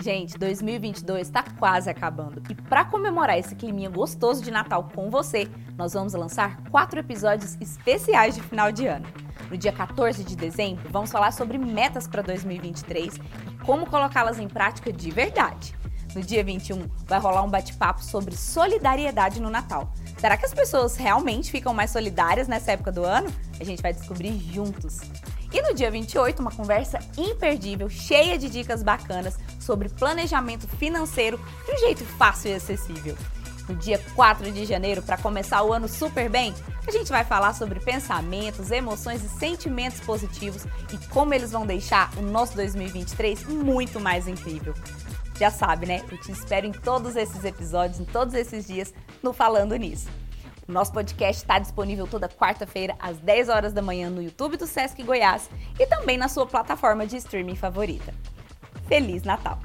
Gente, 2022 está quase acabando e para comemorar esse climinha gostoso de Natal com você, nós vamos lançar quatro episódios especiais de final de ano. No dia 14 de dezembro, vamos falar sobre metas para 2023 e como colocá-las em prática de verdade. No dia 21, vai rolar um bate-papo sobre solidariedade no Natal. Será que as pessoas realmente ficam mais solidárias nessa época do ano? A gente vai descobrir juntos. E no dia 28, uma conversa imperdível, cheia de dicas bacanas sobre planejamento financeiro de um jeito fácil e acessível. No dia 4 de janeiro, para começar o ano super bem, a gente vai falar sobre pensamentos, emoções e sentimentos positivos e como eles vão deixar o nosso 2023 muito mais incrível. Já sabe, né? Eu te espero em todos esses episódios, em todos esses dias, no Falando Nisso. O nosso podcast está disponível toda quarta-feira, às 10 horas da manhã, no YouTube do Sesc Goiás e também na sua plataforma de streaming favorita. Feliz Natal!